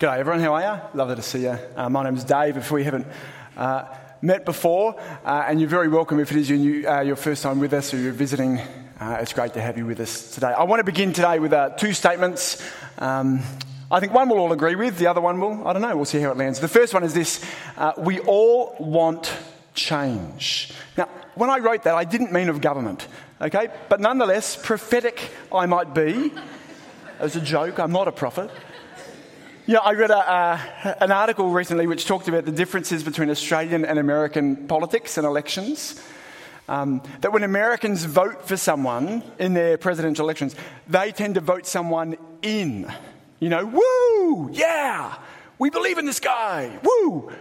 G'day everyone, how are you? Lovely to see you. Uh, my name's Dave. If we haven't uh, met before, uh, and you're very welcome if it is your, new, uh, your first time with us or you're visiting, uh, it's great to have you with us today. I want to begin today with uh, two statements. Um, I think one we'll all agree with, the other one will, I don't know, we'll see how it lands. The first one is this we all want change. Now, when I wrote that, I didn't mean of government, okay? But nonetheless, prophetic I might be. As a joke, I'm not a prophet. Yeah, I read a, uh, an article recently which talked about the differences between Australian and American politics and elections. Um, that when Americans vote for someone in their presidential elections, they tend to vote someone in. You know, woo, yeah, we believe in this guy, woo.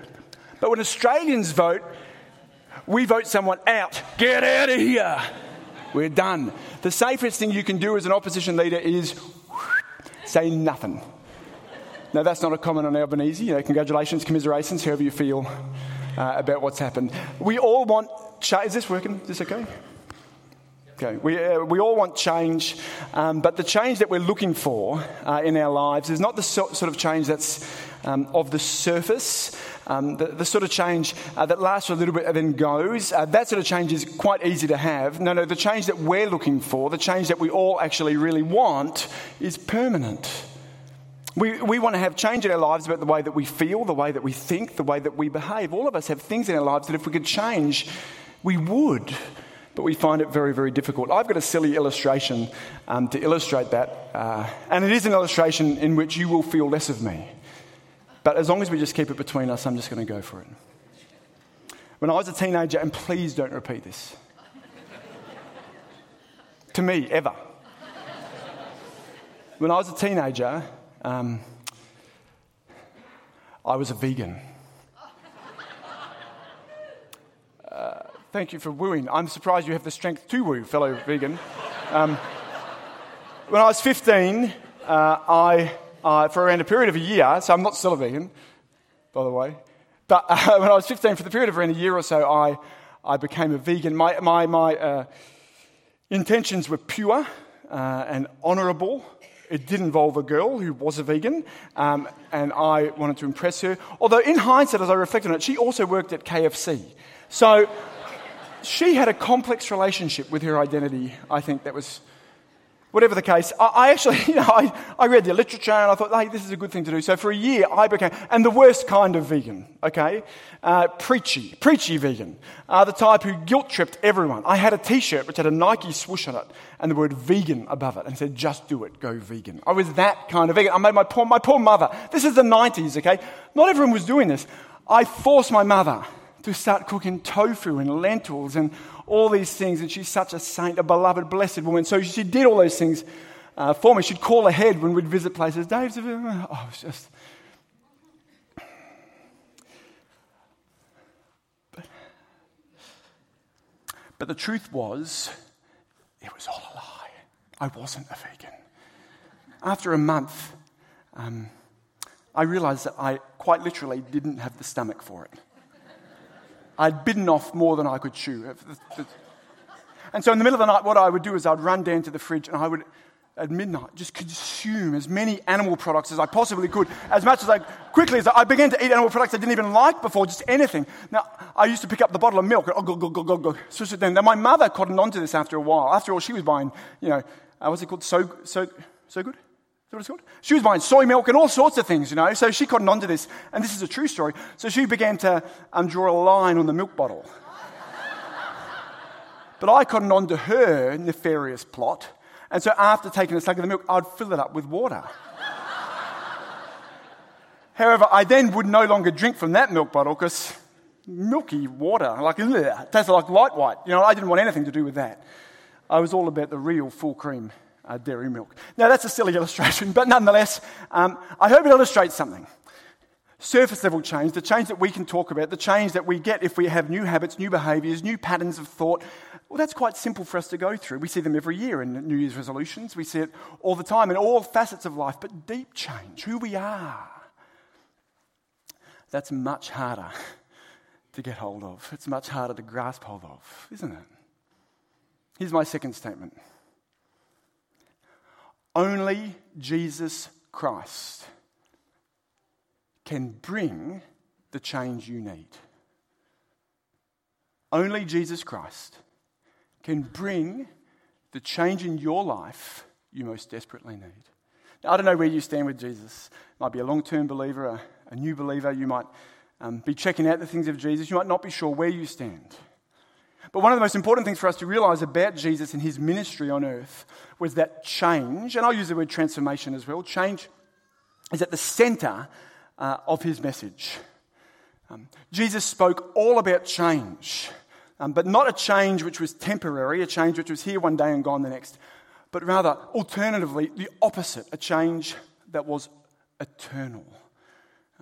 But when Australians vote, we vote someone out. Get out of here. We're done. The safest thing you can do as an opposition leader is say nothing. Now, that's not a comment on Albanese. You know, congratulations, commiserations, however you feel uh, about what's happened. We all want change. Is this working? Is this okay? Okay. We, uh, we all want change, um, but the change that we're looking for uh, in our lives is not the so- sort of change that's um, of the surface, um, the, the, sort of change uh, that lasts for a little bit and then goes. Uh, that sort of change is quite easy to have. No, no, the change that we're looking for, the change that we all actually really want, is permanent. We, we want to have change in our lives about the way that we feel, the way that we think, the way that we behave. All of us have things in our lives that if we could change, we would. But we find it very, very difficult. I've got a silly illustration um, to illustrate that. Uh, and it is an illustration in which you will feel less of me. But as long as we just keep it between us, I'm just going to go for it. When I was a teenager, and please don't repeat this to me, ever. When I was a teenager, um, I was a vegan. Uh, thank you for wooing. I'm surprised you have the strength to woo, fellow vegan. Um, when I was 15, uh, I, uh, for around a period of a year, so I'm not still a vegan, by the way, but uh, when I was 15, for the period of around a year or so, I, I became a vegan. My, my, my uh, intentions were pure and honourable. It did involve a girl who was a vegan, um, and I wanted to impress her. Although, in hindsight, as I reflect on it, she also worked at KFC. So, she had a complex relationship with her identity, I think, that was whatever the case, I, actually, you know, I, I read the literature and I thought, hey, this is a good thing to do. So for a year, I became, and the worst kind of vegan, okay? Uh, preachy, preachy vegan. Uh, the type who guilt tripped everyone. I had a t shirt which had a Nike swoosh on it and the word vegan above it and said, just do it, go vegan. I was that kind of vegan. I made my poor, my poor mother, this is the 90s, okay? Not everyone was doing this. I forced my mother to start cooking tofu and lentils and all these things. And she's such a saint, a beloved, blessed woman. So she did all those things uh, for me. She'd call ahead when we'd visit places. Dave's, oh, it's just. But, but the truth was, it was all a lie. I wasn't a vegan. After a month, um, I realized that I quite literally didn't have the stomach for it. I'd bitten off more than I could chew. And so in the middle of the night, what I would do is I'd run down to the fridge and I would, at midnight, just consume as many animal products as I possibly could, as much as I quickly as I began to eat animal products I didn't even like before, just anything. Now, I used to pick up the bottle of milk and oh, go, go, go, go, go, switch it down. Now, my mother cottoned onto this after a while. After all, she was buying, you know, uh, what's it called? So, so, so good? What it's called? She was buying soy milk and all sorts of things, you know. So she cottoned onto this, and this is a true story. So she began to um, draw a line on the milk bottle. but I cottoned onto her nefarious plot, and so after taking a slug of the milk, I'd fill it up with water. However, I then would no longer drink from that milk bottle because milky water, like, ugh, tasted like Lite White. You know, I didn't want anything to do with that. I was all about the real full cream uh, dairy milk. Now, that's a silly illustration, but nonetheless, um, I hope it illustrates something. Surface level change, the change that we can talk about, the change that we get if we have new habits, new behaviours, new patterns of thought, well, that's quite simple for us to go through. We see them every year in New Year's resolutions. We see it all the time in all facets of life. But deep change, who we are, that's much harder to get hold of. It's much harder to grasp hold of, isn't it? Here's my second statement. Only Jesus Christ can bring the change you need. Only Jesus Christ can bring the change in your life you most desperately need. Now, I don't know where you stand with Jesus. You might be a long term believer, a, a, new believer. You might um, be checking out the things of Jesus. You might not be sure where you stand. But one of the most important things for us to realize about Jesus and his ministry on earth was that change, and I'll use the word transformation as well, change is at the center uh, of his message. Um, Jesus spoke all about change, um, but not a change which was temporary, a change which was here one day and gone the next, but rather, alternatively, the opposite, a change that was eternal.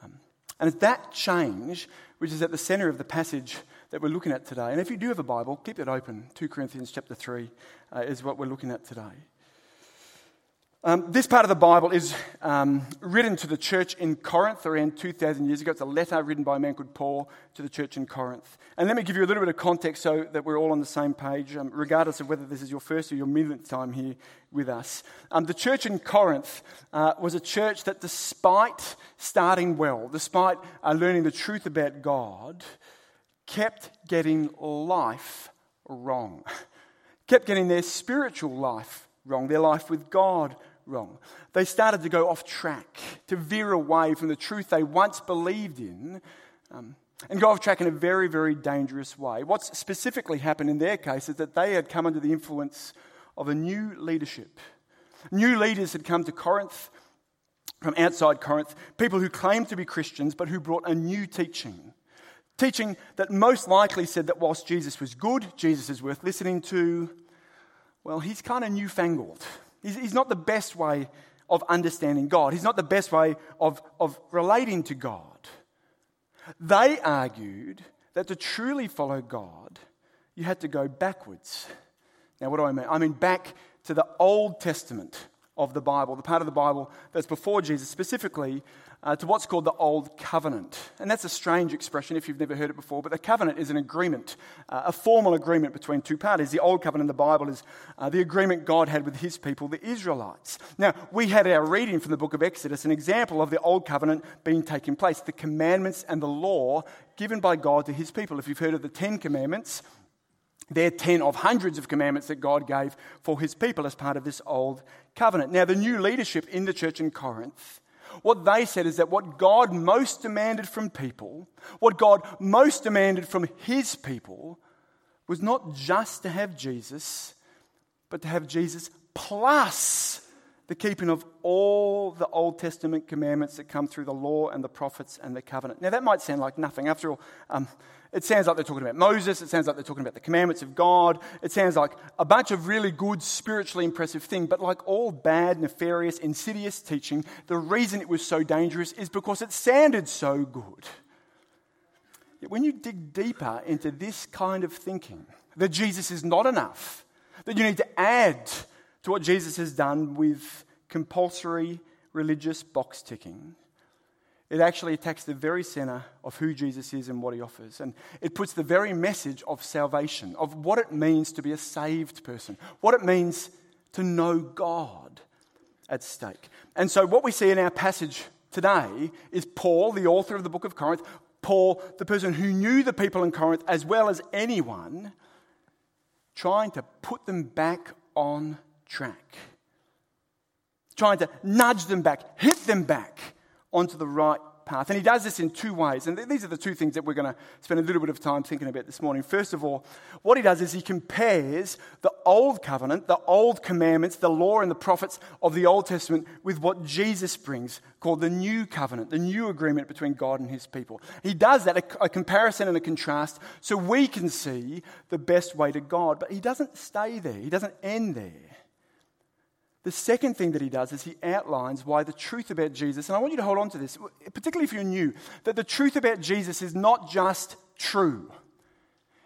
Um, and it's that change which is at the center of the passage that we're looking at today. And if you do have a Bible, keep it open. 2 Corinthians chapter 3 uh, is what we're looking at today. Um, this part of the Bible is um, written to the church in Corinth around 2,000 years ago. It's a letter written by a man called Paul to the church in Corinth. And let me give you a little bit of context so that we're all on the same page, um, regardless of whether this is your first or your millionth time here with us. Um, the church in Corinth uh, was a church that, despite starting well, despite uh, learning the truth about God, kept getting life wrong, kept getting their spiritual life wrong, their life with God wrong. They started to go off track, to veer away from the truth they once believed in, um, and go off track in a very, very dangerous way. What's specifically happened in their case is that they had come under the influence of a new leadership. New leaders had come to Corinth from outside Corinth, people who claimed to be Christians but who brought a new teaching. Teaching that most likely said that whilst Jesus was good, Jesus is worth listening to, well, he's kind of newfangled. He's, he's not the best way of understanding God, he's not the best way of, of relating to God. They argued that to truly follow God, you had to go backwards. Now, what do I mean? I mean back to the Old Testament of the Bible, the part of the Bible that's before Jesus, specifically uh, to what's called the Old Covenant. And that's a strange expression if you've never heard it before, but the covenant is an agreement, uh, a formal agreement between two parties. The Old Covenant in the Bible is uh, the agreement God had with his people, the Israelites. Now, we had our reading from the book of Exodus, an example of the Old Covenant being taking place, the commandments and the law given by God to his people. If you've heard of the Ten Commandments, they're 10 of hundreds of commandments that God gave for his people as part of this old covenant. Now, the new leadership in the church in Corinth what they said is that what God most demanded from people, what God most demanded from his people, was not just to have Jesus, but to have Jesus plus the keeping of all the Old Testament commandments that come through the law and the prophets and the covenant. Now, that might sound like nothing. After all, um, it sounds like they're talking about Moses. It sounds like they're talking about the commandments of God. It sounds like a bunch of really good, spiritually impressive things. But like all bad, nefarious, insidious teaching, the reason it was so dangerous is because it sounded so good. Yet when you dig deeper into this kind of thinking, that Jesus is not enough, that you need to add to what Jesus has done with compulsory religious box ticking, it actually attacks the very center of who Jesus is and what he offers. And it puts the very message of salvation, of what it means to be a saved person, what it means to know God at stake. And so, what we see in our passage today is Paul, the author of the book of Corinth, Paul, the person who knew the people in Corinth as well as anyone, trying to put them back on track, trying to nudge them back, hit them back onto the right path. And he does this in two ways. And these are the two things that we're going to spend a little bit of time thinking about this morning. First of all, what he does is he compares the old covenant, the old commandments, the law and the prophets of the Old Testament with what Jesus brings, called the new covenant, the new agreement between God and his people. He does that, a, a comparison and a contrast, so we can see the best way to God. But he doesn't stay there, he doesn't end there. The second thing that he does is he outlines why the truth about Jesus, and I want you to hold on to this, particularly if you're new, that the truth about Jesus is not just true,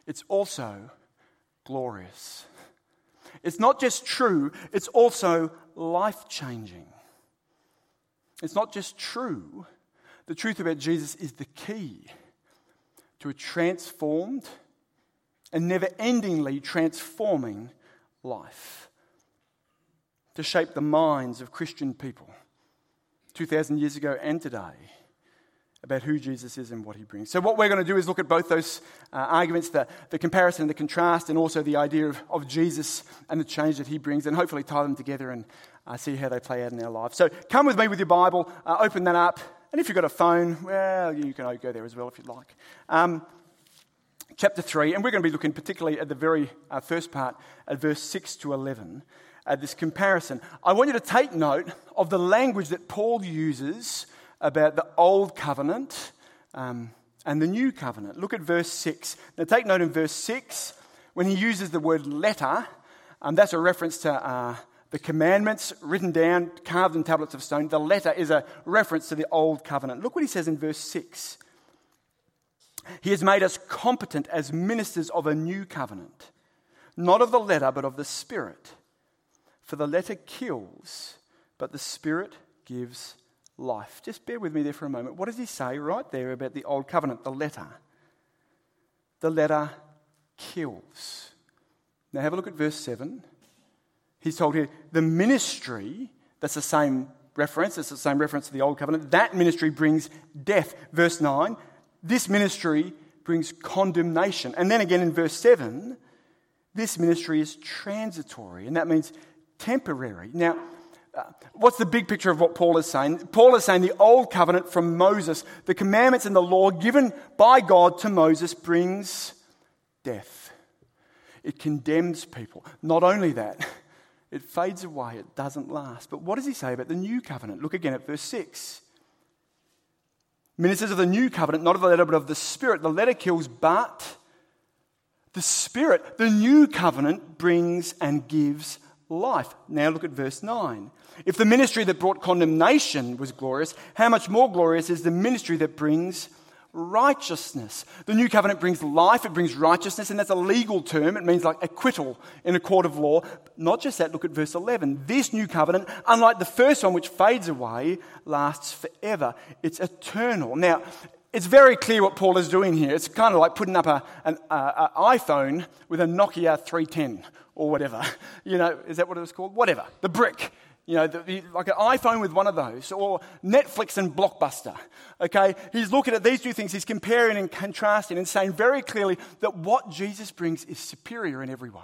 it's also glorious. It's not just true, it's also life changing. It's not just true, the truth about Jesus is the key to a transformed and never endingly transforming life to shape the minds of Christian people 2,000 years ago and today about who Jesus is and what he brings. So, what we're going to do is look at both those uh, arguments the, the comparison and the contrast, and also the idea of, of Jesus and the change that he brings, and hopefully tie them together and uh, see how they play out in our lives. So, come with me with your Bible, uh, open that up, and if you've got a phone, well, you can go there as well if you'd like. Um, chapter 3, and we're going to be looking particularly at the very uh, first part, at verse 6 to 11, at this comparison. I want you to take note of the language that Paul uses about the old covenant um, and the new covenant. Look at verse 6. Now, take note in verse 6, when he uses the word letter, um, that's a reference to uh, the commandments written down, carved in tablets of stone. The letter is a reference to the old covenant. Look what he says in verse 6. He has made us competent as ministers of a new covenant, not of the letter, but of the Spirit. For the letter kills, but the Spirit gives life. Just bear with me there for a moment. What does he say right there about the old covenant, the letter? The letter kills. Now have a look at verse 7. He's told here the ministry, that's the same reference, it's the same reference to the old covenant, that ministry brings death. Verse 9, this ministry brings condemnation. And then again in verse 7, this ministry is transitory, and that means temporary. Now, uh, what's the big picture of what Paul is saying? Paul is saying the old covenant from Moses, the commandments and the law given by God to Moses brings death. It condemns people. Not only that, it fades away, it doesn't last. But what does he say about the new covenant? Look again at verse 6. Ministers of the new covenant, not of the letter, but of the Spirit. The letter kills, but the Spirit, the new covenant, brings and gives life. Now look at verse 9. If the ministry that brought condemnation was glorious, how much more glorious is the ministry that brings righteousness? The new covenant brings life, it brings righteousness, and that's a legal term. It means like acquittal in a court of law. Not just that, look at verse 11. This new covenant, unlike the first one which fades away, lasts forever. It's eternal. Now, it's very clear what Paul is doing here. It's kind of like putting up an iPhone with a Nokia 310 or whatever. You know, is that what it was called? Whatever. The brick. You know, the, the, like an iPhone with one of those, or Netflix and Blockbuster. Okay? He's looking at these two things, he's comparing and contrasting and saying very clearly that what Jesus brings is superior in every way.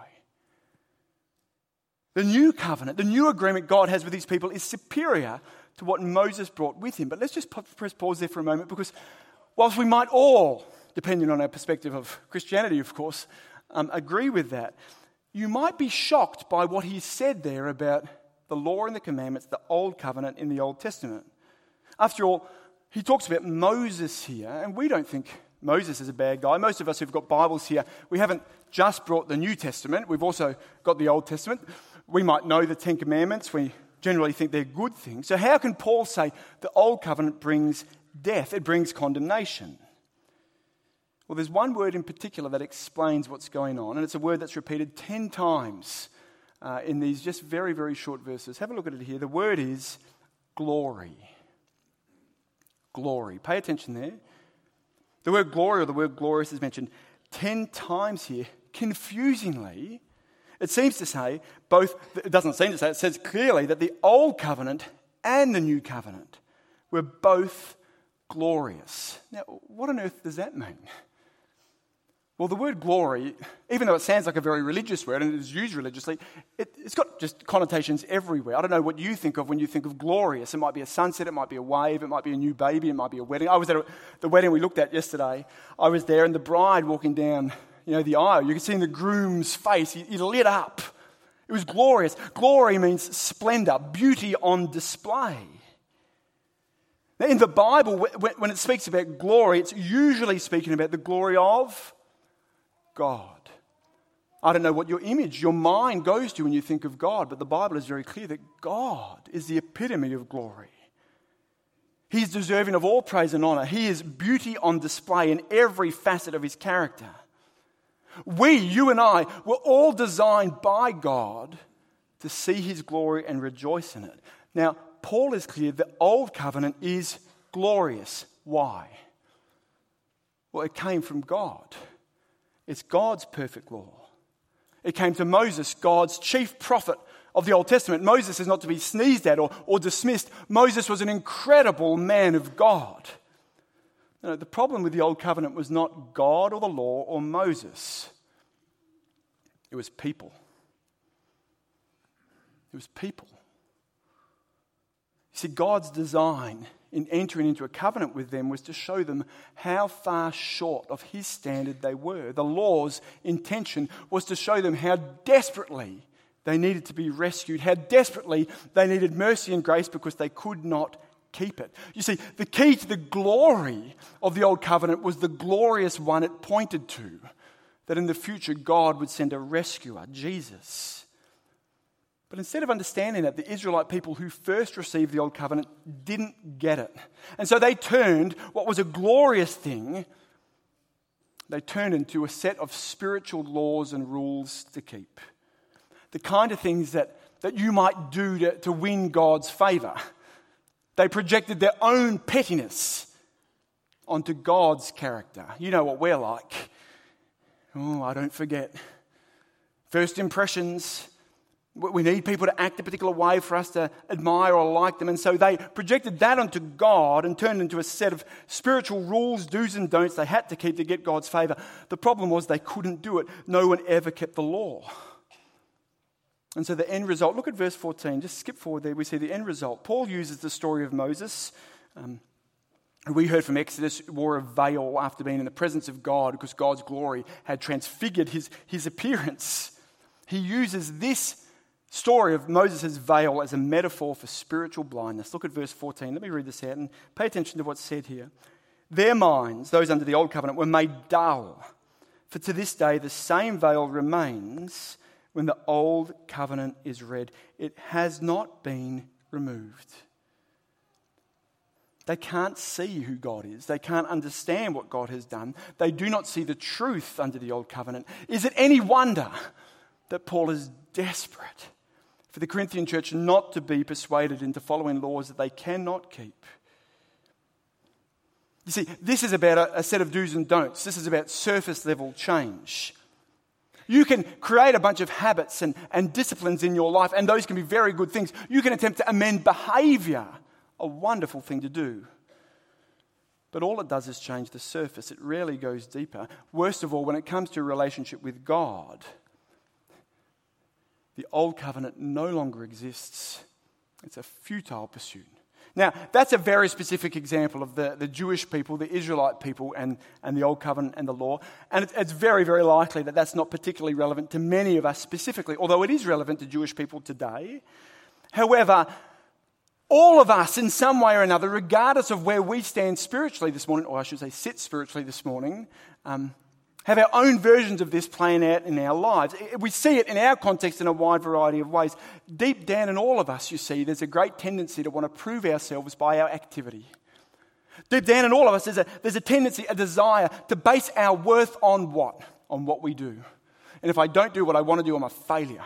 The new covenant, the new agreement God has with his people is superior to what Moses brought with him. But let's just press pause there for a moment because whilst we might all, depending on our perspective of Christianity, of course, um, agree with that, you might be shocked by what he said there about the law and the commandments, the old covenant in the Old Testament. After all, he talks about Moses here, and we don't think Moses is a bad guy. Most of us who've got Bibles here, we haven't just brought the New Testament, we've also got the Old Testament. We might know the Ten Commandments, we generally think they're good things. So, how can Paul say the Old Covenant brings death? It brings condemnation. Well, there's one word in particular that explains what's going on, and it's a word that's repeated 10 times uh, in these just very, very short verses. Have a look at it here. The word is glory. Glory. Pay attention there. The word glory or the word glorious is mentioned 10 times here. Confusingly, it seems to say both, it doesn't seem to say, it says clearly that the old covenant and the new covenant were both glorious. Now, what on earth does that mean? Well, the word glory, even though it sounds like a very religious word and it is used religiously, it, has got just connotations everywhere. I don't know what you think of when you think of glorious. It might be a sunset, it might be a wave, it might be a new baby, it might be a wedding. I was at a, the wedding we looked at yesterday. I was there and the bride walking down you know, the aisle, you could see in the groom's face, he, he lit up. It was glorious. Glory means splendor, beauty on display. Now, in the Bible, when it speaks about glory, it's usually speaking about the glory of God. I don't know what your image, your mind goes to when you think of God, but the Bible is very clear that God is the epitome of glory. He's deserving of all praise and honor. He is beauty on display in every facet of his character. We, you and I, were all designed by God to see his glory and rejoice in it. Now, Paul is clear the old covenant is glorious. Why? Well, it came from God. It's God's perfect law. It came to Moses, God's chief prophet of the Old Testament. Moses is not to be sneezed at or, or dismissed. Moses was an incredible man of God. You know, the problem with the Old Covenant was not God or the law or Moses, it was people. It was people. You see, God's design in entering into a covenant with them was to show them how far short of His standard they were. The law's intention was to show them how desperately they needed to be rescued, how desperately they needed mercy and grace because they could not keep it. You see, the key to the glory of the Old Covenant was the glorious one it pointed to that in the future God would send a rescuer, Jesus. But instead of understanding that, the Israelite people who first received the Old Covenant didn't get it. And so they turned what was a glorious thing, they turned into a set of spiritual laws and rules to keep. The kind of things that, that you might do to, to win God's favor. They projected their own pettiness onto God's character. You know what we're like. Oh, I don't forget. First impressions. We need people to act a particular way for us to admire or like them. And so they projected that onto God and turned into a set of spiritual rules, do's and don'ts they had to keep to get God's favor. The problem was they couldn't do it. No one ever kept the law. And so the end result, look at verse 14, just skip forward there, we see the end result. Paul uses the story of Moses. Um, we heard from Exodus wore a veil after being in the presence of God because God's glory had transfigured his, his appearance. He uses this story of Moses' veil as a metaphor for spiritual blindness. Look at verse 14. Let me read this out and pay attention to what's said here. Their minds, those under the old covenant, were made dull. For to this day the same veil remains when the old covenant is read. It has not been removed. They can't see who God is. They can't understand what God has done. They do not see the truth under the old covenant. Is it any wonder that Paul is desperate for the Corinthian church not to be persuaded into following laws that they cannot keep? You see, this is about a, a set of do's and don'ts. This is about surface level change. You can create a bunch of habits and, and disciplines in your life, and those can be very good things. You can attempt to amend behavior, a wonderful thing to do. But all it does is change the surface. It rarely goes deeper. Worst of all, when it comes to a relationship with God, the old covenant no longer exists. It's a futile pursuit. Now, that's a very specific example of the, the Jewish people, the Israelite people, and, and the Old Covenant and the law. And it's, it's very, very likely that that's not particularly relevant to many of us specifically, although it is relevant to Jewish people today. However, all of us, in some way or another, regardless of where we stand spiritually this morning, or I should say sit spiritually this morning, um, have our own versions of this playing out in our lives. We see it in our context in a wide variety of ways. Deep down in all of us, you see, there's a great tendency to want to prove ourselves by our activity. Deep down in all of us, there's a, there's a tendency, a desire to base our worth on what? On what we do. And if I don't do what I want to do, I'm a failure.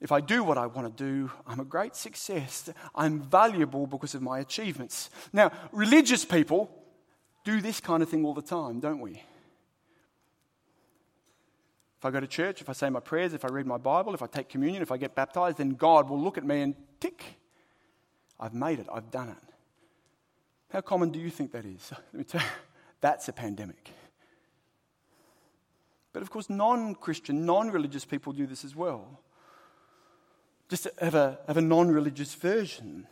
If I do what I want to do, I'm a great success. I'm valuable because of my achievements. Now, religious people do this kind of thing all the time, don't we? If I go to church, if I say my prayers, if I read my Bible, if I take communion, if I get baptized, then God will look at me and tick. I've made it, I've done it. How common do you think that is? Let me tell you, that's a pandemic. But of course, non Christian, non religious people do this as well. Just have a, have a non religious version.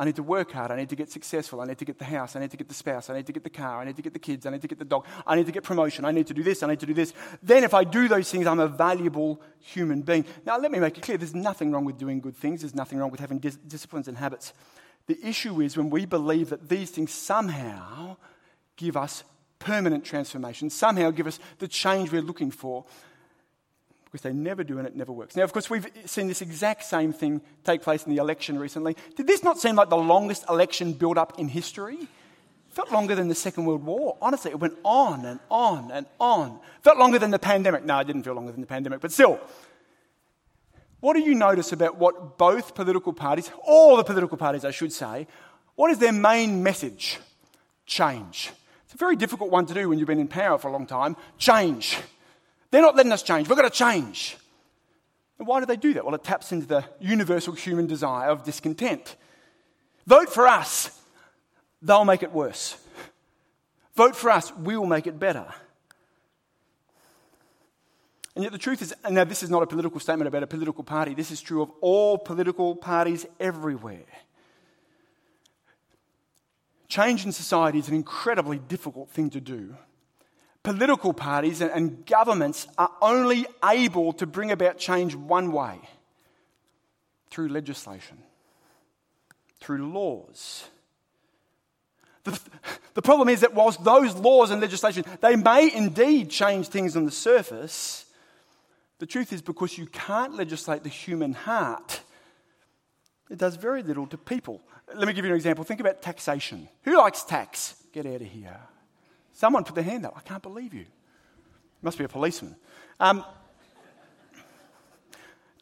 I need to work hard. I need to get successful. I need to get the house. I need to get the spouse. I need to get the car. I need to get the kids. I need to get the dog. I need to get promotion. I need to do this. I need to do this. Then, if I do those things, I'm a valuable human being. Now, let me make it clear there's nothing wrong with doing good things, there's nothing wrong with having dis- disciplines and habits. The issue is when we believe that these things somehow give us permanent transformation, somehow give us the change we're looking for because they never do and it never works. Now, of course, we've seen this exact same thing take place in the election recently. Did this not seem like the longest election build up in history? It felt longer than the Second World War. Honestly, it went on and on and on. Felt longer than the pandemic. No, it didn't feel longer than the pandemic, but still. What do you notice about what both political parties, all the political parties, I should say, what is their main message? Change. It's a very difficult one to do when you've been in power for a long time. Change. They're not letting us change. We've got to change. And why do they do that? Well, it taps into the universal human desire of discontent. Vote for us, they'll make it worse. Vote for us, we will make it better. And yet, the truth is, now this is not a political statement about a political party, this is true of all political parties everywhere. Change in society is an incredibly difficult thing to do. Political parties and governments are only able to bring about change one way through legislation, through laws. The, the problem is that whilst those laws and legislation, they may indeed change things on the surface, the truth is because you can't legislate the human heart, it does very little to people. Let me give you an example. Think about taxation. Who likes tax? Get out of here. Someone put their hand up. I can't believe you. Must be a policeman. Um,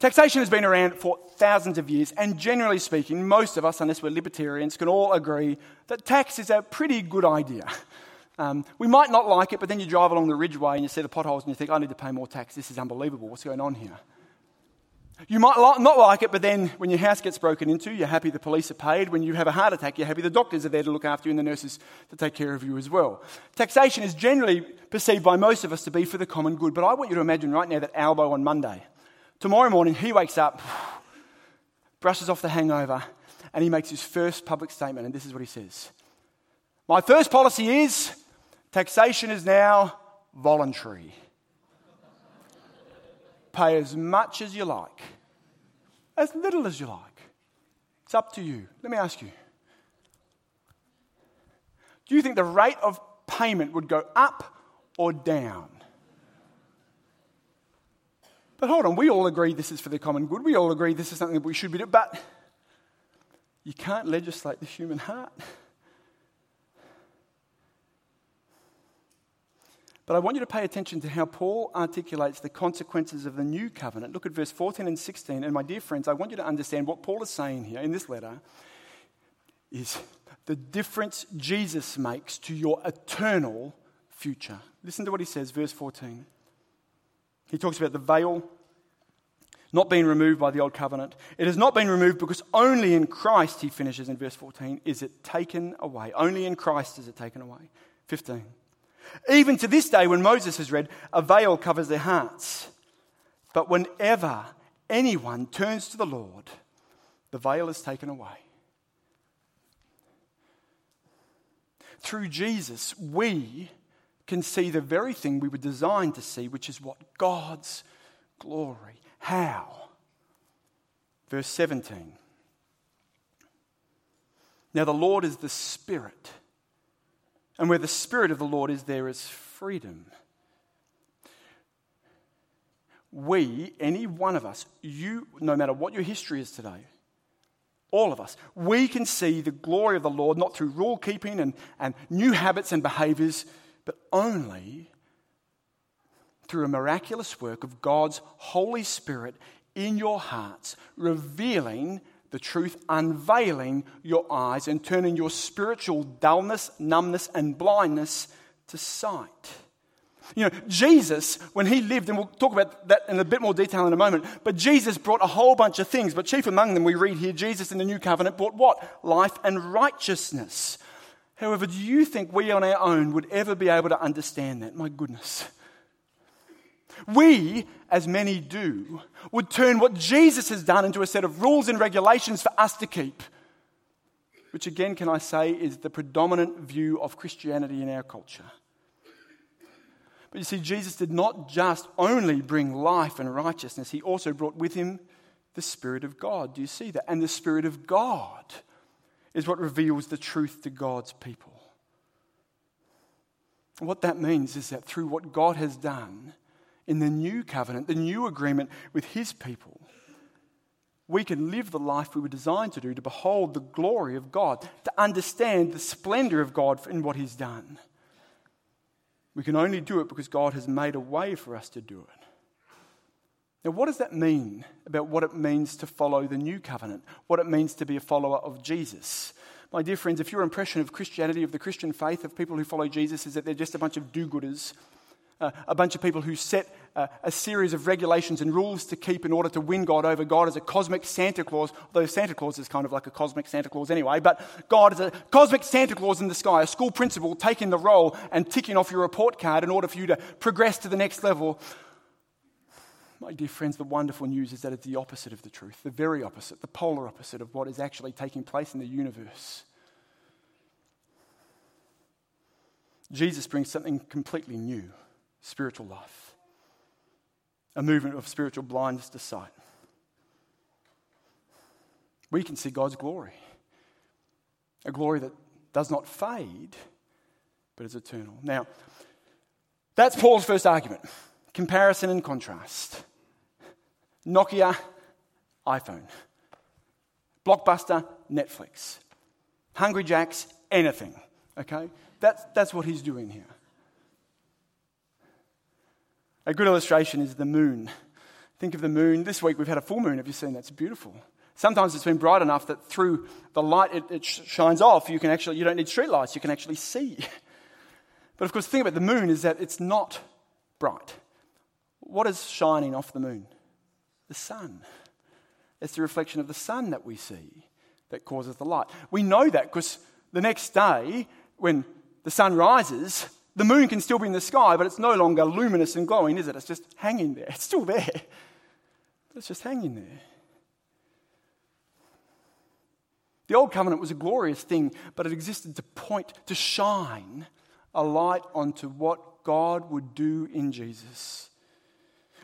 taxation has been around for thousands of years, and generally speaking, most of us, unless we're libertarians, can all agree that tax is a pretty good idea. Um, we might not like it, but then you drive along the ridgeway and you see the potholes and you think, I need to pay more tax. This is unbelievable. What's going on here? You might not like it, but then when your house gets broken into, you're happy the police are paid. When you have a heart attack, you're happy the doctors are there to look after you and the nurses to take care of you as well. Taxation is generally perceived by most of us to be for the common good, but I want you to imagine right now that Albo on Monday. Tomorrow morning, he wakes up, brushes off the hangover, and he makes his first public statement, and this is what he says My first policy is taxation is now voluntary pay as much as you like, as little as you like. It's up to you. Let me ask you do you think the rate of payment would go up or down? But hold on, we all agree this is for the common good. We all agree this is something that we should be doing. But you can't legislate the human heart. But I want you to pay attention to how Paul articulates the consequences of the new covenant. Look at verse 14 and 16. And my dear friends, I want you to understand what Paul is saying here in this letter is the difference Jesus makes to your eternal future. Listen to what he says, verse 14. He talks about the veil not being removed by the old covenant. It has not been removed because only in Christ, he finishes in verse 14, is it taken away. Only in Christ is it taken away. 15. Even to this day, when Moses has read, a veil covers their hearts. But whenever anyone turns to the Lord, the veil is taken away. Through Jesus, we can see the very thing we were designed to see, which is what? God's glory. How? Verse 17. Now, the Lord is the Spirit. And where the Spirit of the Lord is, there is freedom. We, any one of us, you, no matter what your history is today, all of us, we can see the glory of the Lord not through rule keeping and, and new habits and behaviors, but only through a miraculous work of God's Holy Spirit in your hearts, revealing the truth, unveiling your eyes and turning your spiritual dullness, numbness, and blindness to sight. You know, Jesus, when he lived, and we'll talk about that in a bit more detail in a moment, but Jesus brought a whole bunch of things. But chief among them, we read here, Jesus in the new covenant brought what? Life and righteousness. However, do you think we on our own would ever be able to understand that? My goodness. We, as many do, would turn what Jesus has done into a set of rules and regulations for us to keep. Which, again, can I say, is the predominant view of Christianity in our culture. But you see, Jesus did not just only bring life and righteousness, he also brought with him the Spirit of God. Do you see that? And the Spirit of God is what reveals the truth to God's people. What that means is that through what God has done, in the new covenant, the new agreement with his people, we can live the life we were designed to do to behold the glory of God, to understand the splendor of God in what he's done. We can only do it because God has made a way for us to do it. Now, what does that mean about what it means to follow the new covenant? What it means to be a follower of Jesus? My dear friends, if your impression of Christianity, of the Christian faith, of people who follow Jesus, is that they're just a bunch of do gooders uh, a bunch of people who set uh, a series of regulations and rules to keep in order to win God over. God is a cosmic Santa Claus, although Santa Claus is kind of like a cosmic Santa Claus anyway. But God is a cosmic Santa Claus in the sky, a school principal taking the role and ticking off your report card in order for you to progress to the next level. My dear friends, the wonderful news is that it's the opposite of the truth, the very opposite, the polar opposite of what is actually taking place in the universe. Jesus brings something completely new spiritual life, a movement of spiritual blindness to sight. We can see God's glory, a glory that does not fade, but is eternal. Now, that's Paul's first argument comparison and contrast. Nokia, iPhone. Blockbuster, Netflix. Hungry Jacks, anything. Okay? That's, that's what he's doing here. A good illustration is the moon. Think of the moon. This week we've had a full moon. Have you seen that? It's beautiful. Sometimes it's been bright enough that through the light it, it shines off. You can actually you don't need street lights. You can actually see. But of course, the thing about the moon is that it's not bright. What is shining off the moon? The sun. It's the reflection of the sun that we see that causes the light. We know that because the next day, when the sun rises, the moon can still be in the sky, but it's no longer luminous and glowing, is it? It's just hanging there. It's still there, it's just hanging there. The old covenant was a glorious thing, but it existed to point, to shine a light onto what God would do in Jesus.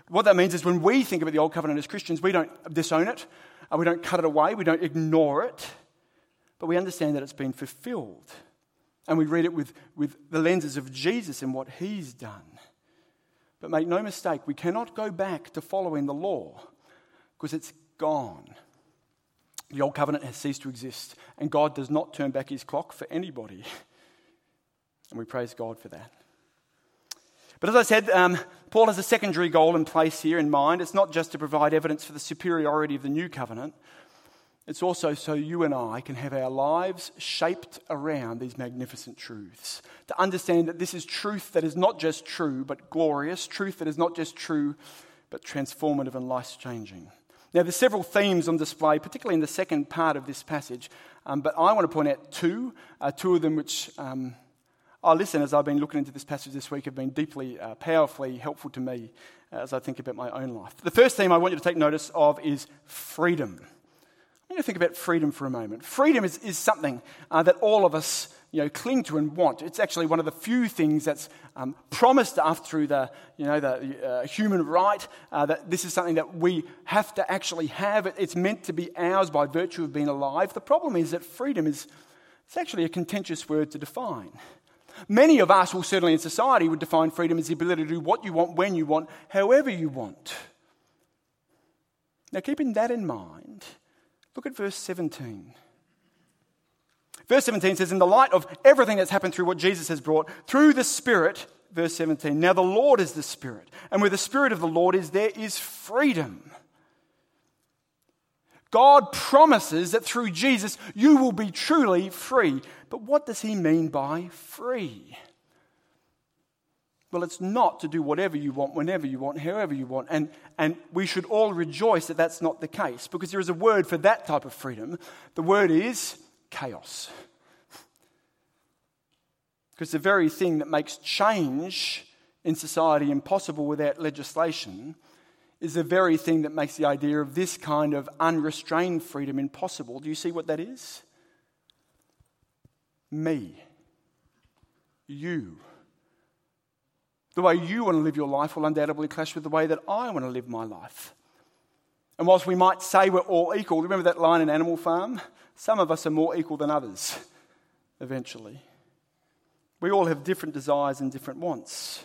What that means is when we think about the old covenant as Christians, we don't disown it, we don't cut it away, we don't ignore it, but we understand that it's been fulfilled. And we read it with, with the lenses of Jesus and what he's done. But make no mistake, we cannot go back to following the law because it's gone. The old covenant has ceased to exist, and God does not turn back his clock for anybody. And we praise God for that. But as I said, um, Paul has a secondary goal in place here in mind. It's not just to provide evidence for the superiority of the new covenant, it's also so you and I can have our lives shaped around these magnificent truths. To understand that this is truth that is not just true, but glorious, truth that is not just true, but transformative and life changing. Now, there's several themes on display, particularly in the second part of this passage, um, but I want to point out two, uh, two of them which um, our listeners, I've been looking into this passage this week, have been deeply, uh, powerfully helpful to me as I think about my own life. The first theme I want you to take notice of is freedom. I want you to think about freedom for a moment. Freedom is, is something uh, that all of us you know, cling to and want. It's actually one of the few things that's um, promised us through the, you know, the uh, human right, uh, that this is something that we have to actually have. It's meant to be ours by virtue of being alive. The problem is that freedom is it's actually a contentious word to define. Many of us, well, certainly in society, would define freedom as the ability to do what you want, when you want, however you want. Now, keeping that in mind, look at verse 17. Verse 17 says, In the light of everything that's happened through what Jesus has brought, through the Spirit, verse 17, now the Lord is the Spirit, and where the Spirit of the Lord is, there is freedom. God promises that through Jesus you will be truly free. But what does he mean by free? Well, it's not to do whatever you want, whenever you want, however you want. And, and we should all rejoice that that's not the case because there is a word for that type of freedom. The word is chaos. Because the very thing that makes change in society impossible without legislation is the very thing that makes the idea of this kind of unrestrained freedom impossible. Do you see what that is? Me. You. The way you want to live your life will undoubtedly clash with the way that I want to live my life. And whilst we might say we're all equal, remember that line in Animal Farm? Some of us are more equal than others, eventually. We all have different desires and different wants.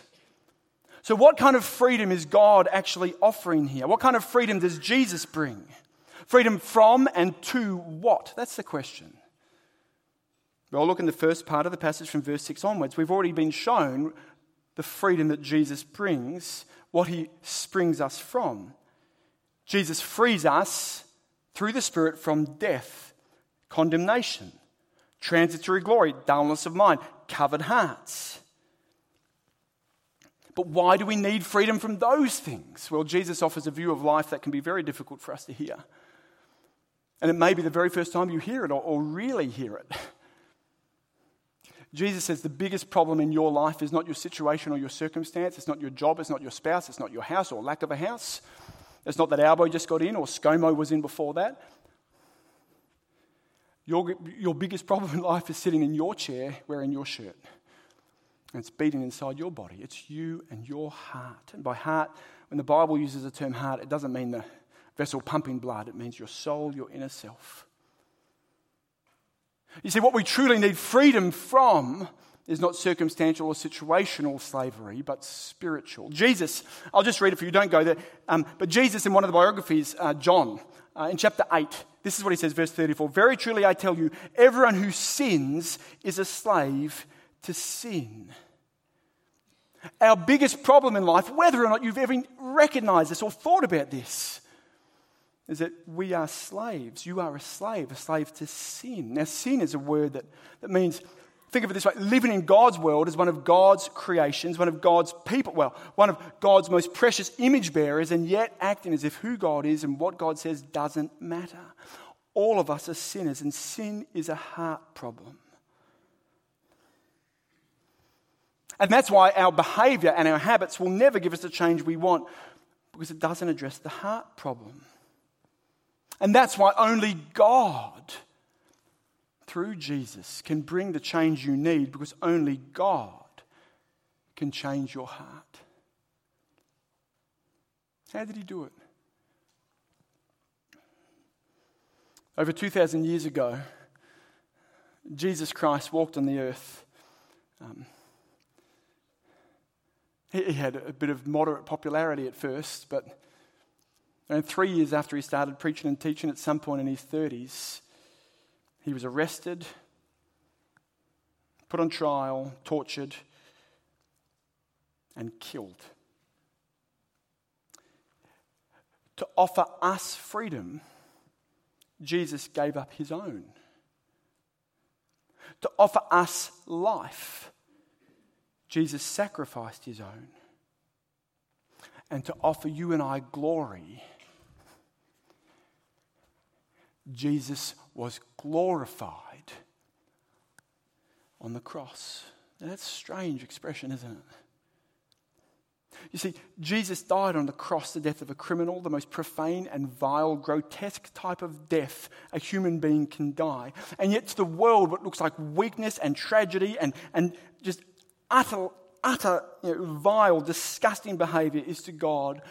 So, what kind of freedom is God actually offering here? What kind of freedom does Jesus bring? Freedom from and to what? That's the question. Well, look in the first part of the passage from verse 6 onwards. We've already been shown the freedom that Jesus brings, what he springs us from. Jesus frees us through the Spirit from death, condemnation, transitory glory, dullness of mind, covered hearts. But why do we need freedom from those things? Well, Jesus offers a view of life that can be very difficult for us to hear. And it may be the very first time you hear it or, or really hear it. Jesus says the biggest problem in your life is not your situation or your circumstance. It's not your job. It's not your spouse. It's not your house or lack of a house. It's not that Albo just got in or ScoMo was in before that. Your, your biggest problem in life is sitting in your chair wearing your shirt. And it's beating inside your body. It's you and your heart. And by heart, when the Bible uses the term heart, it doesn't mean the vessel pumping blood, it means your soul, your inner self. You see, what we truly need freedom from is not circumstantial or situational slavery, but spiritual. Jesus, I'll just read it for you, don't go there. Um, but Jesus, in one of the biographies, uh, John, uh, in chapter 8, this is what he says, verse 34 Very truly I tell you, everyone who sins is a slave to sin. Our biggest problem in life, whether or not you've ever recognized this or thought about this, is that we are slaves. You are a slave, a slave to sin. Now, sin is a word that, that means, think of it this way living in God's world as one of God's creations, one of God's people, well, one of God's most precious image bearers, and yet acting as if who God is and what God says doesn't matter. All of us are sinners, and sin is a heart problem. And that's why our behavior and our habits will never give us the change we want because it doesn't address the heart problem. And that's why only God, through Jesus, can bring the change you need because only God can change your heart. How did he do it? Over 2,000 years ago, Jesus Christ walked on the earth. Um, he, he had a bit of moderate popularity at first, but and three years after he started preaching and teaching, at some point in his 30s, he was arrested, put on trial, tortured, and killed. To offer us freedom, Jesus gave up his own. To offer us life, Jesus sacrificed his own. And to offer you and I glory, Jesus was glorified on the cross. Now, that's a strange expression, isn't it? You see, Jesus died on the cross the death of a criminal, the most profane and vile, grotesque type of death a human being can die. And yet, to the world, what looks like weakness and tragedy and, and just utter, utter you know, vile, disgusting behavior is to God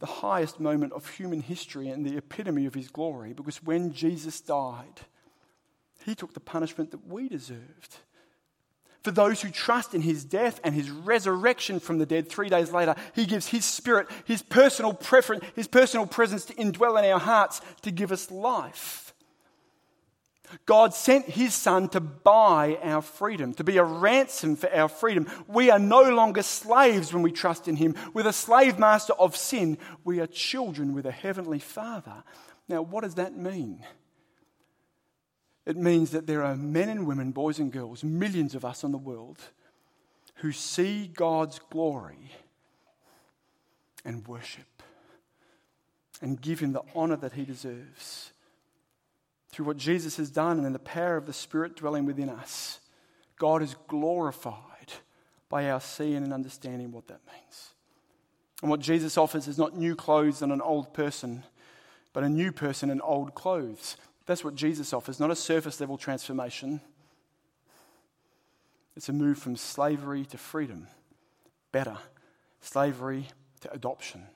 the highest moment of human history and the epitome of his glory because when Jesus died, he took the punishment that we deserved. For those who trust in his death and his resurrection from the dead three days later, he gives his spirit, his personal preference, his personal presence to indwell in our hearts to give us life. God sent his son to buy our freedom, to be a ransom for our freedom. We are no longer slaves when we trust in him. A slave master of sin, we are children with a heavenly father. Now, what does that mean? It means that there are men and women, boys and girls, millions of us in the world, who see God's glory and worship and give him the honor that he deserves through what Jesus has done and in the power of the Spirit dwelling within us, God is glorified by our seeing and understanding what that means. And what Jesus offers is not new clothes on an old person, but a new person in old clothes. That's what Jesus offers, not a surface level transformation. It's a move from slavery to freedom. Better. Slavery to adoption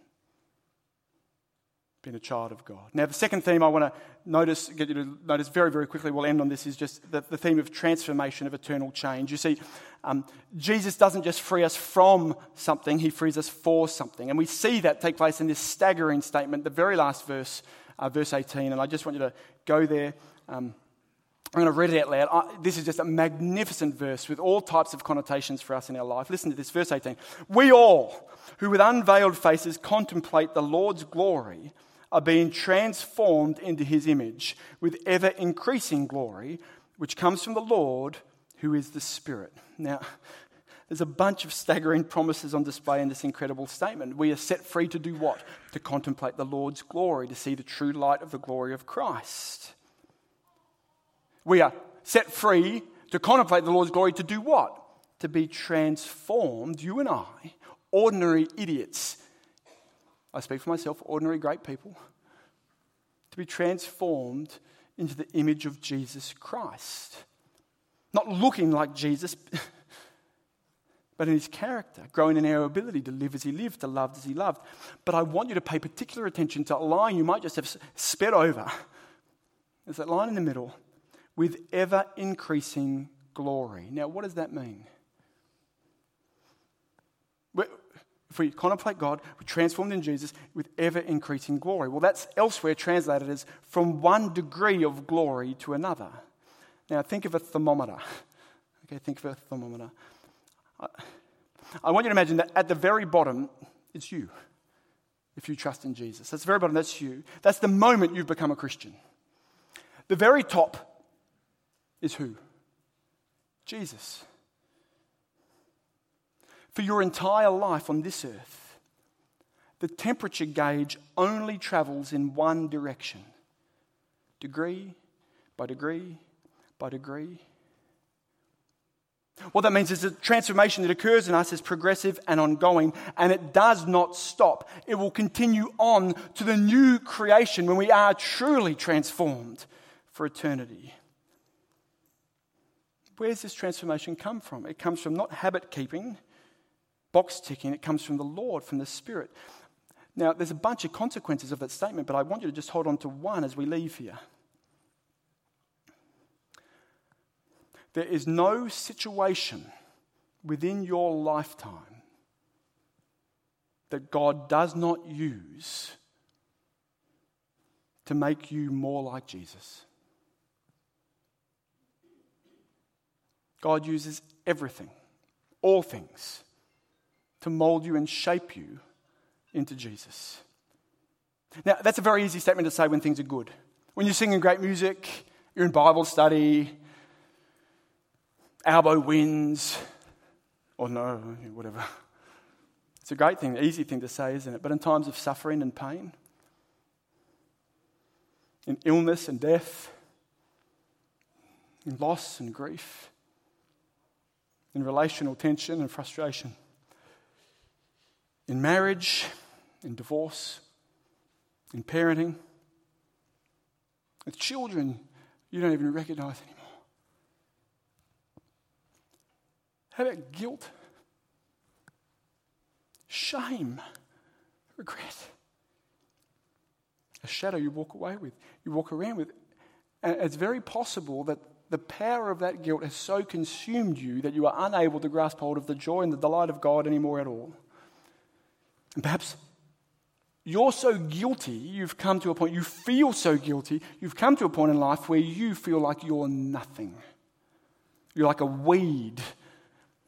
being a child of God. Now, the second theme I want to notice, get you to notice very, very quickly, we'll end on this, is just the, the theme of transformation, of eternal change. You see, um, Jesus doesn't just free us from something, he frees us for something. And we see that take place in this staggering statement, the very last verse, uh, verse 18. And I just want you to go there. Um, I'm going to read it out loud. This is just a magnificent verse with all types of connotations for us in our life. Listen to this, verse 18. We all, who with unveiled faces contemplate the Lord's glory, are being transformed into his image with ever increasing glory, which comes from the Lord who is the Spirit. Now, There's a bunch of staggering promises on display in this incredible statement. We are set free to do what? To contemplate the Lord's glory, to see the true light of the glory of Christ. We are set free to contemplate the Lord's glory to do what? To be transformed, you and I, ordinary idiots. I speak for myself, ordinary great people. To be transformed into the image of Jesus Christ. Not looking like Jesus, but in his character, growing in our ability to live as he lived, to love as he loved. But I want you to pay particular attention to a line you might just have sped over. There's that line in the middle with ever increasing glory. Now, what does that mean? If we contemplate God, we're transformed in Jesus with ever increasing glory. Well, that's elsewhere translated as from one degree of glory to another. Now, think of a thermometer. Okay, think of a thermometer. I want you to imagine that at the very bottom, it's you, if you trust in Jesus. That's the very bottom, that's you. That's the moment you've become a Christian. The very top is who? Jesus. For your entire life on this earth, the temperature gauge only travels in one direction degree by degree by degree what that means is the transformation that occurs in us is progressive and ongoing, and it does not stop. It will continue on to the new creation when we are truly transformed for eternity. Where does this transformation come from? It comes from not habit keeping, box ticking, it comes from the Lord, from the Spirit. Now, there's a bunch of consequences of that statement, but I want you to just hold on to one as we leave here. There is no situation within your lifetime that God does not use to make you more like Jesus. God uses everything, all things, to mold you and shape you into Jesus. Now, that's a very easy statement to say when things are good. When you're singing great music, you're in Bible study, Albo wins, or no, whatever. It's a great thing, easy thing to say, isn't it? But in times of suffering and pain, in illness and death, in loss and grief, in relational tension and frustration, in marriage, in divorce, in parenting, with children you don't even recognize anymore. How about guilt? Shame, regret. A shadow you walk away with, you walk around with. And it's very possible that the power of that guilt has so consumed you that you are unable to grasp hold of the joy and the delight of God anymore at all. And perhaps you're so guilty, you've come to a point, you feel so guilty, you've come to a point in life where you feel like you're nothing. You're like a weed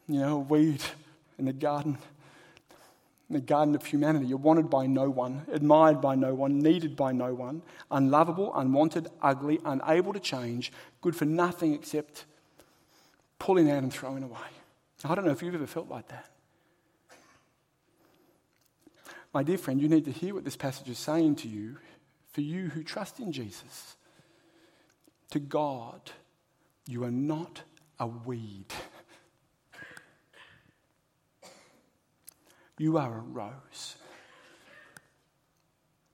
you know, a weed in the garden, in the garden of humanity. You're wanted by no one, admired by no one, needed by no one, unlovable, unwanted, ugly, unable to change, good for nothing except pulling out and throwing away. I don't know if you've ever felt like that. My dear friend, you need to hear what this passage is saying to you, for you who trust in Jesus. To God, you are not a weed. You are a rose,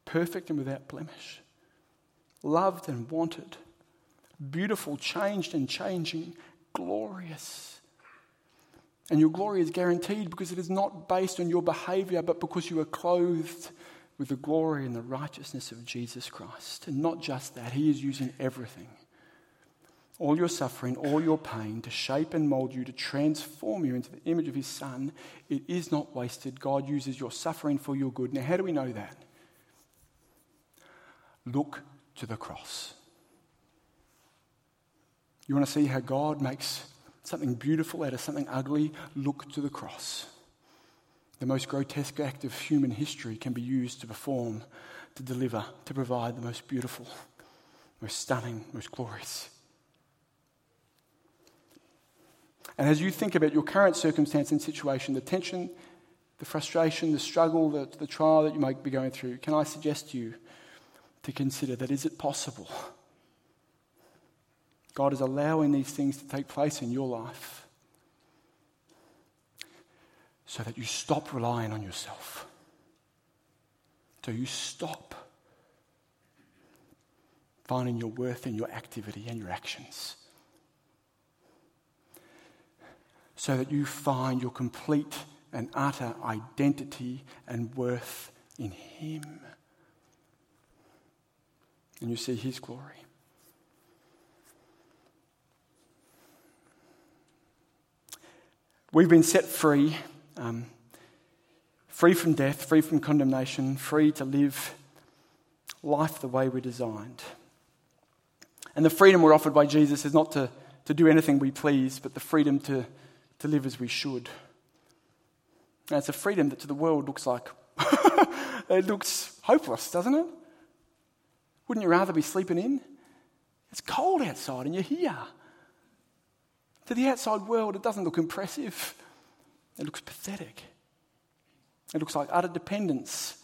perfect and without blemish, loved and wanted, beautiful, changed and changing, glorious. And your glory is guaranteed because it is not based on your behavior, but because you are clothed with the glory and the righteousness of Jesus Christ. And not just that, He is using everything all your suffering, all your pain to shape and mold you, to transform you into the image of His Son, it is not wasted. God uses your suffering for your good. Now, how do we know that? Look to the cross. You want to see how God makes something beautiful out of something ugly? Look to the cross. The most grotesque act of human history can be used to perform, to deliver, to provide the most beautiful, most stunning, most glorious. And as you think about your current circumstance and situation, the tension, the frustration, the struggle, the, the trial that you might be going through, can I suggest to you to consider that is it possible? God is allowing these things to take place in your life so that you stop relying on yourself. So you stop finding your worth in your activity and your actions. So that you find your complete and utter identity and worth in Him. And you see His glory. We've been set free, um, free from death, free from condemnation, free to live life the way we're designed. And the freedom we're offered by Jesus is not to, to do anything we please, but the freedom to, to live as we should. And it's a freedom that to the world looks like, it looks hopeless, doesn't it? Wouldn't you rather be sleeping in? It's cold outside and you're here. To the outside world, it doesn't look impressive, it looks pathetic. It looks like utter dependence.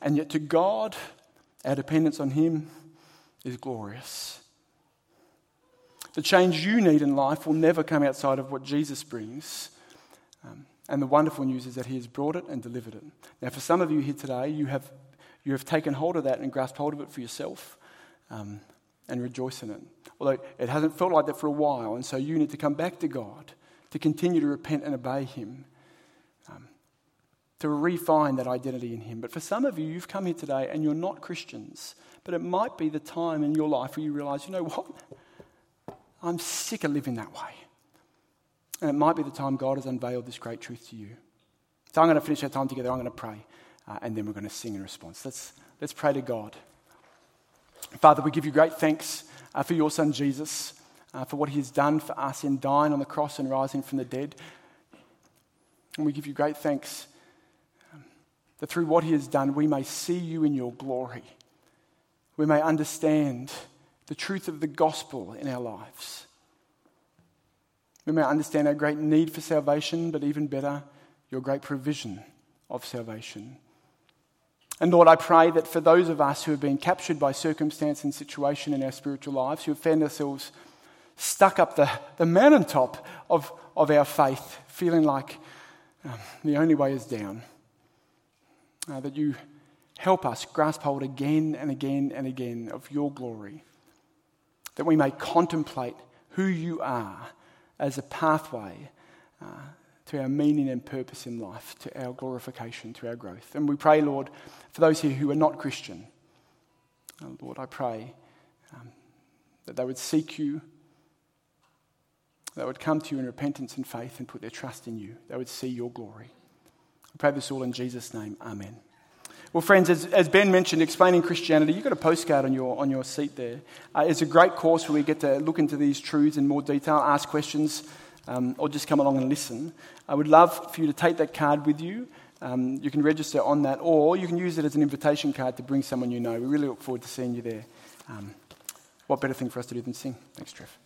And yet, to God, our dependence on Him is glorious. The change you need in life will never come outside of what Jesus brings. Um, and the wonderful news is that He has brought it and delivered it. Now, for some of you here today, you have, you have taken hold of that and grasped hold of it for yourself. Um, and rejoice in it. Although it hasn't felt like that for a while, and so you need to come back to God to continue to repent and obey Him, um, to refine that identity in Him. But for some of you, you've come here today and you're not Christians, but it might be the time in your life where you realize, you know what? I'm sick of living that way. And it might be the time God has unveiled this great truth to you. So I'm going to finish our time together. I'm going to pray, uh, and then we're going to sing in response. Let's, let's pray to God. Father, we give you great thanks uh, for your son Jesus, uh, for what he has done for us in dying on the cross and rising from the dead. And we give you great thanks um, that through what he has done, we may see you in your glory. We may understand the truth of the gospel in our lives. We may understand our great need for salvation, but even better, your great provision of salvation. And Lord, I pray that for those of us who have been captured by circumstance and situation in our spiritual lives, who have found ourselves stuck up the, the mountaintop of, of our faith, feeling like um, the only way is down, uh, that you help us grasp hold again and again and again of your glory, that we may contemplate who you are as a pathway uh, to our meaning and purpose in life, to our glorification, to our growth. And we pray, Lord, for those here who are not Christian, uh, Lord, I pray um, that they would seek you, they would come to you in repentance and faith and put their trust in you. They would see your glory. I pray this all in Jesus' name. Amen. Well, friends, as, as Ben mentioned, explaining Christianity, you've got a postcard on your, on your seat there. Uh, it's a great course where we get to look into these truths in more detail, ask questions, um, or just come along and listen. I would love for you to take that card with you. Um, you can register on that, or you can use it as an invitation card to bring someone you know. We really look forward to seeing you there. Um, what better thing for us to do than sing? Thanks, Trev.